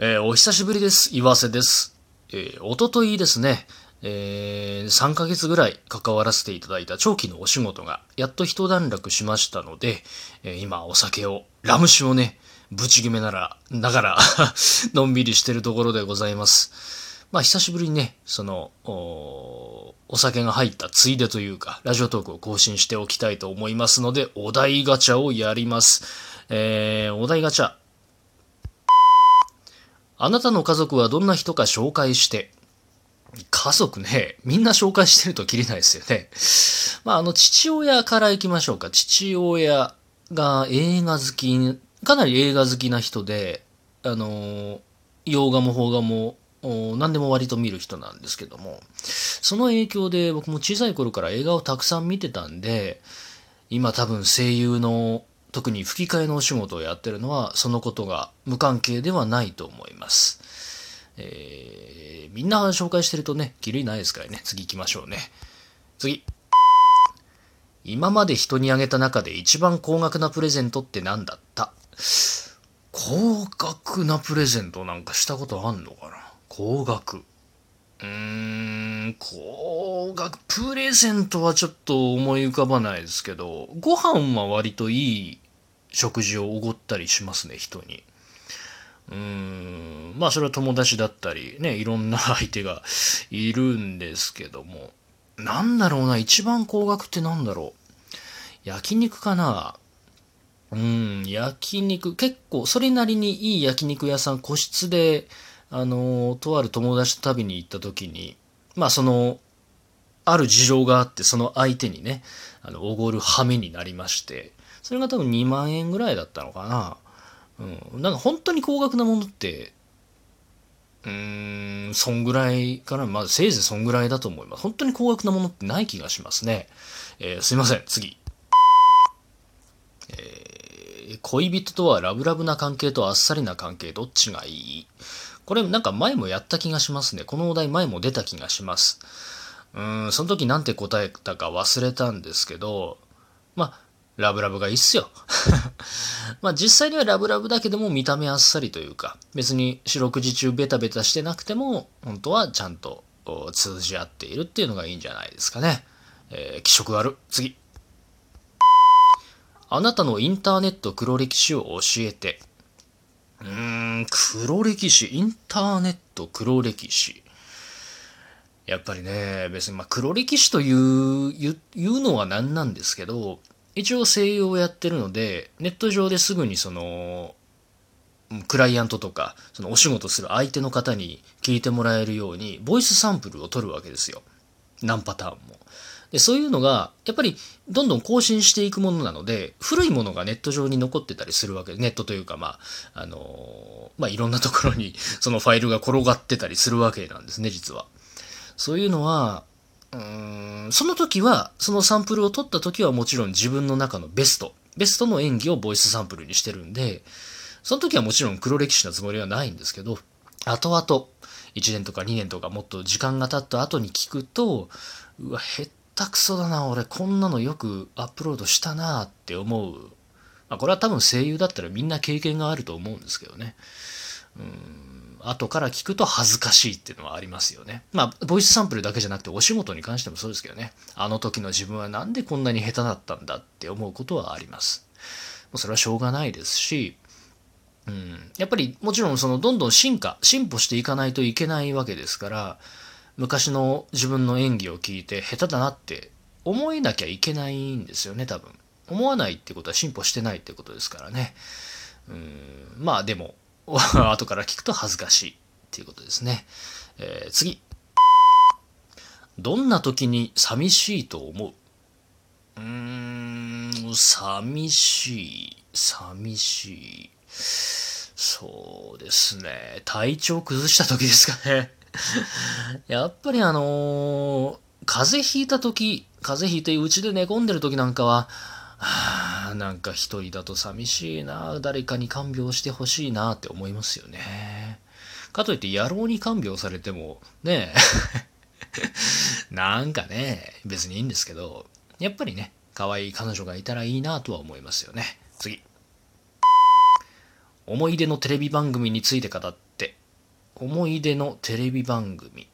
えーお久しぶりです。岩瀬です。えー、おとといですね、えー3ヶ月ぐらい関わらせていただいた長期のお仕事が、やっと一段落しましたので、えー今お酒を、ラム酒をね、ぶち決めなら、ながら、のんびりしてるところでございます。まあ、久しぶりにね、その、お酒が入ったついでというか、ラジオトークを更新しておきたいと思いますので、お題ガチャをやります。えーお題ガチャ。あなたの家族はどんな人か紹介して。家族ね、みんな紹介してるときりないですよね。まあ、あの、父親から行きましょうか。父親が映画好き、かなり映画好きな人で、あの、洋画も邦画も、何でも割と見る人なんですけども、その影響で僕も小さい頃から映画をたくさん見てたんで、今多分声優の特に吹き替えのお仕事をやってるのはそのことが無関係ではないと思います。えーみんな紹介してるとね、きりないですからね。次行きましょうね。次。今まで人にあげた中で一番高額なプレゼントって何だった？高額なプレゼントなんかしたことあんのかな？高額。うーん、高額、プレゼントはちょっと思い浮かばないですけど、ご飯は割といい食事をおごったりしますね、人に。うーん、まあそれは友達だったり、ね、いろんな相手がいるんですけども、なんだろうな、一番高額ってなんだろう。焼肉かなうん、焼肉、結構、それなりにいい焼肉屋さん、個室で、あの、とある友達と旅に行った時に、まあその、ある事情があって、その相手にね、あの、おごる羽目になりまして、それが多分2万円ぐらいだったのかな。うん。なんか本当に高額なものって、うーん、そんぐらいかな。まあ、せいぜいそんぐらいだと思います。本当に高額なものってない気がしますね。えーすいません、次。えー恋人とはラブラブな関係とあっさりな関係、どっちがいい？これなんか前もやった気がしますね。このお題前も出た気がします。うん、その時なんて答えたか忘れたんですけど、まあ、ラブラブがいいっすよ。まあ実際にはラブラブだけども見た目あっさりというか、別に四六時中ベタベタしてなくても、本当はちゃんと通じ合っているっていうのがいいんじゃないですかね。えー気色悪。次。あなたのインターネット黒歴史を教えて。うーん、黒歴史、インターネット黒歴史。やっぱりね、別にまあ黒歴史とい、う言うのは何なんですけど、一応声優をやってるので、ネット上ですぐにその、クライアントとか、そのお仕事する相手の方に聞いてもらえるように、ボイスサンプルを取るわけですよ。何パターンも。で、そういうのが、やっぱり、どんどん更新していくものなので、古いものがネット上に残ってたりするわけで、ネットというか、まあ、あのまあ、いろんなところに、そのファイルが転がってたりするわけなんですね、実は。そういうのは、うん、その時は、そのサンプルを取った時はもちろん自分の中のベスト、ベストの演技をボイスサンプルにしてるんで、その時はもちろん黒歴史なつもりはないんですけど、後々、1年とか2年とかもっと時間が経った後に聞くと、うわ、へったくそだな、俺こんなのよくアップロードしたなって思う。まあ、これは多分声優だったらみんな経験があると思うんですけどね。うん、後から聞くと恥ずかしいっていうのはありますよね。まあ、ボイスサンプルだけじゃなくてお仕事に関してもそうですけどね。あの時の自分はなんでこんなに下手だったんだって思うことはあります。もうそれはしょうがないですし、うん、やっぱりもちろんそのどんどん進化、進歩していかないといけないわけですから、昔の自分の演技を聞いて下手だなって思えなきゃいけないんですよね、多分。思わないってことは進歩してないってことですからね。うん、まあでも、後から聞くと恥ずかしいっていうことですね。えー次。どんな時に寂しいと思う？うーん、寂しい、寂しい。そうですね。体調崩した時ですかね。やっぱりあのー風邪ひいた時、風邪ひいて家で寝込んでる時なんかは、はあなんか一人だと寂しいな、誰かに看病してほしいなって思いますよね。かといって野郎に看病されても、ねえ、なんかね、別にいいんですけど、やっぱりね、可愛い彼女がいたらいいなとは思いますよね。次。思い出のテレビ番組について語って。思い出のテレビ番組。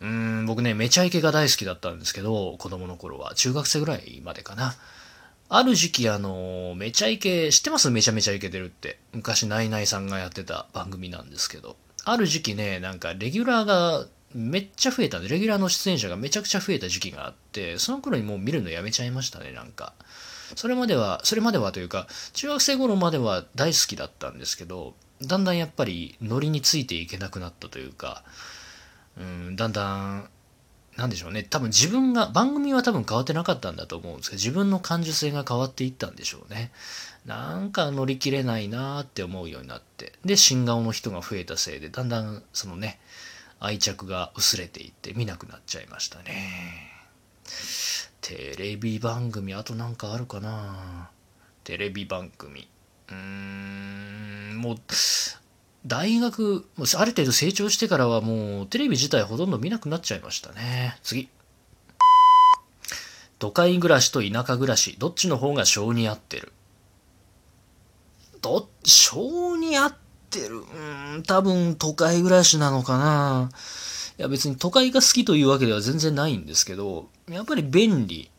うん、僕ね、めちゃイケが大好きだったんですけど、子供の頃は。中学生ぐらいまでかな。ある時期、あの、めちゃイケ、知ってます？めちゃめちゃイケてるって。昔、ナイナイさんがやってた番組なんですけど。ある時期ね、なんか、レギュラーがめっちゃ増えたんで、レギュラーの出演者がめちゃくちゃ増えた時期があって、その頃にもう見るのやめちゃいましたね、なんか。それまでは、それまではというか、中学生頃までは大好きだったんですけど、だんだんやっぱりノリについていけなくなったというか、うん、だんだん、なんでしょうね、多分自分が、番組は多分変わってなかったんだと思うんですけど、自分の感受性が変わっていったんでしょうね。なんか乗り切れないなーって思うようになって、で、新顔の人が増えたせいで、だんだんそのね、愛着が薄れていって見なくなっちゃいましたね。テレビ番組、あとなんかあるかなテレビ番組。うーん、もう、大学、ある程度成長してからはもうテレビ自体ほとんど見なくなっちゃいましたね。次。都会暮らしと田舎暮らし、どっちの方が性に合ってる？ど、性に合ってる？うん、多分都会暮らしなのかな。いや別に都会が好きというわけでは全然ないんですけど、やっぱり便利。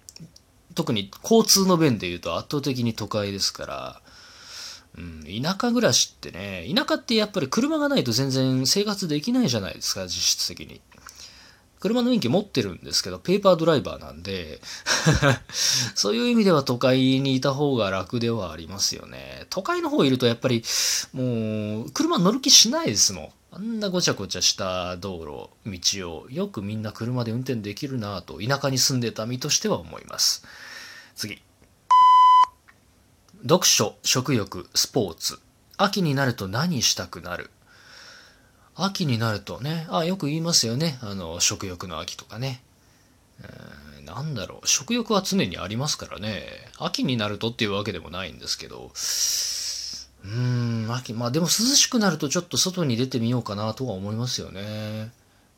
特に交通の便で言うと圧倒的に都会ですから、うん、田舎暮らしってね、田舎ってやっぱり車がないと全然生活できないじゃないですか、実質的に。車の免許持ってるんですけど、ペーパードライバーなんで、そういう意味では都会にいた方が楽ではありますよね。都会の方いるとやっぱり、もう、車乗る気しないですもん。あんなごちゃごちゃした道路、道を、よくみんな車で運転できるなぁと、田舎に住んでた身としては思います。次。読書、食欲、スポーツ。秋になると何したくなる？秋になるとね、あ、よく言いますよね。あの、食欲の秋とかね。えーなんだろう、食欲は常にありますからね。秋になるとっていうわけでもないんですけど。うーん、秋、まあでも涼しくなるとちょっと外に出てみようかなとは思いますよね。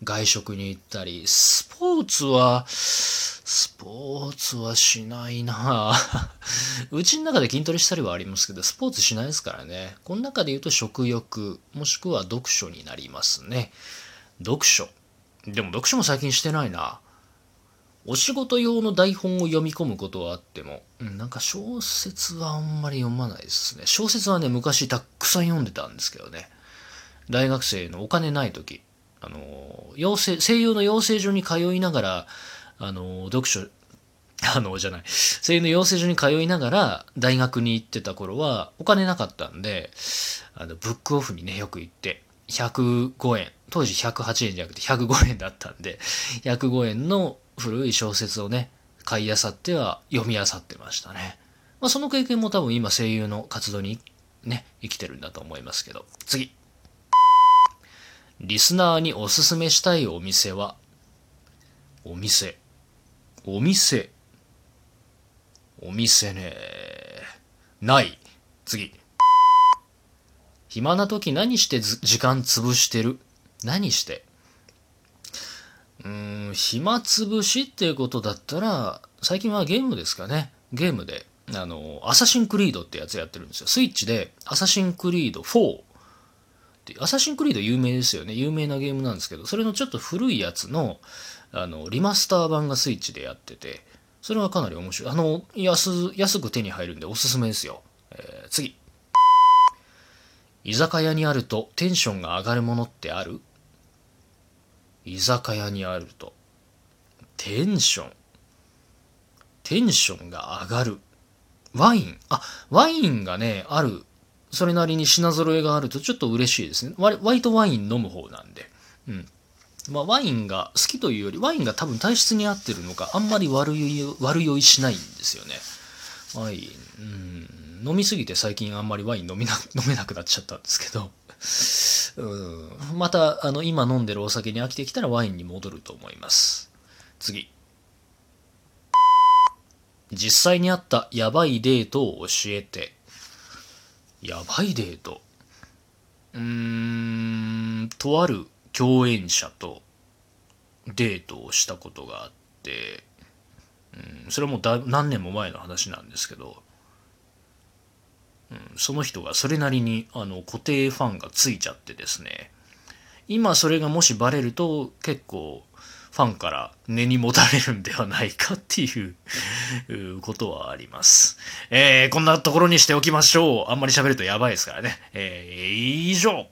外食に行ったり、スポーツは、スポーツはしないな うちの中で筋トレしたりはありますけど、スポーツしないですからね。この中で言うと食欲、もしくは読書になりますね。読書。でも読書も最近してないな。お仕事用の台本を読み込むことはあっても、なんか小説はあんまり読まないですね。小説はね、昔たくさん読んでたんですけどね。大学生のお金ない時、あの、養成、声優の養成所に通いながら、あの、読書、あの、じゃない、声優の養成所に通いながら大学に行ってた頃はお金なかったんで、あの、ブックオフにね、よく行って、105円、当時108円じゃなくて105円だったんで、105円の古い小説をね、買い漁っては読み漁ってましたね。まあ、その経験も多分今声優の活動にね、生きてるんだと思いますけど。次。リスナーにおすすめしたいお店は、お店。お店。お店ね。ない。次。暇な時何して時間潰してる？何して？うーん、暇つぶしっていうことだったら、最近はゲームですかね。ゲームで、あの、アサシンクリードってやつやってるんですよ。スイッチで、アサシンクリード4って、アサシンクリード有名ですよね。有名なゲームなんですけど、それのちょっと古いやつの、あの、リマスター版がスイッチでやってて、それはかなり面白い。あの、安、安く手に入るんでおすすめですよ。えー次。居酒屋にあるとテンションが上がるものってある？居酒屋にあるとテンション。テンションが上がる。ワイン。あワインがねある。それなりに品揃えがあるとちょっと嬉しいですね。割割とワイン飲む方なんで。うん。まあワインが好きというよりワインが多分体質に合ってるのかあんまり悪い悪酔いしないんですよね。ワインうん飲みすぎて最近あんまりワイン飲みな 飲めなくなっちゃったんですけど。うんまたあの今飲んでるお酒に飽きてきたらワインに戻ると思います。次。実際にあったやばいデートを教えて。やばいデート。うーんとある共演者とデートをしたことがあってうんそれはもうだ何年も前の話なんですけどうん、その人がそれなりにあの固定ファンがついちゃってですね今それがもしバレると結構ファンから根に持たれるんではないかっていうことはあります。えー、こんなところにしておきましょう。あんまり喋るとやばいですからね。えー、以上。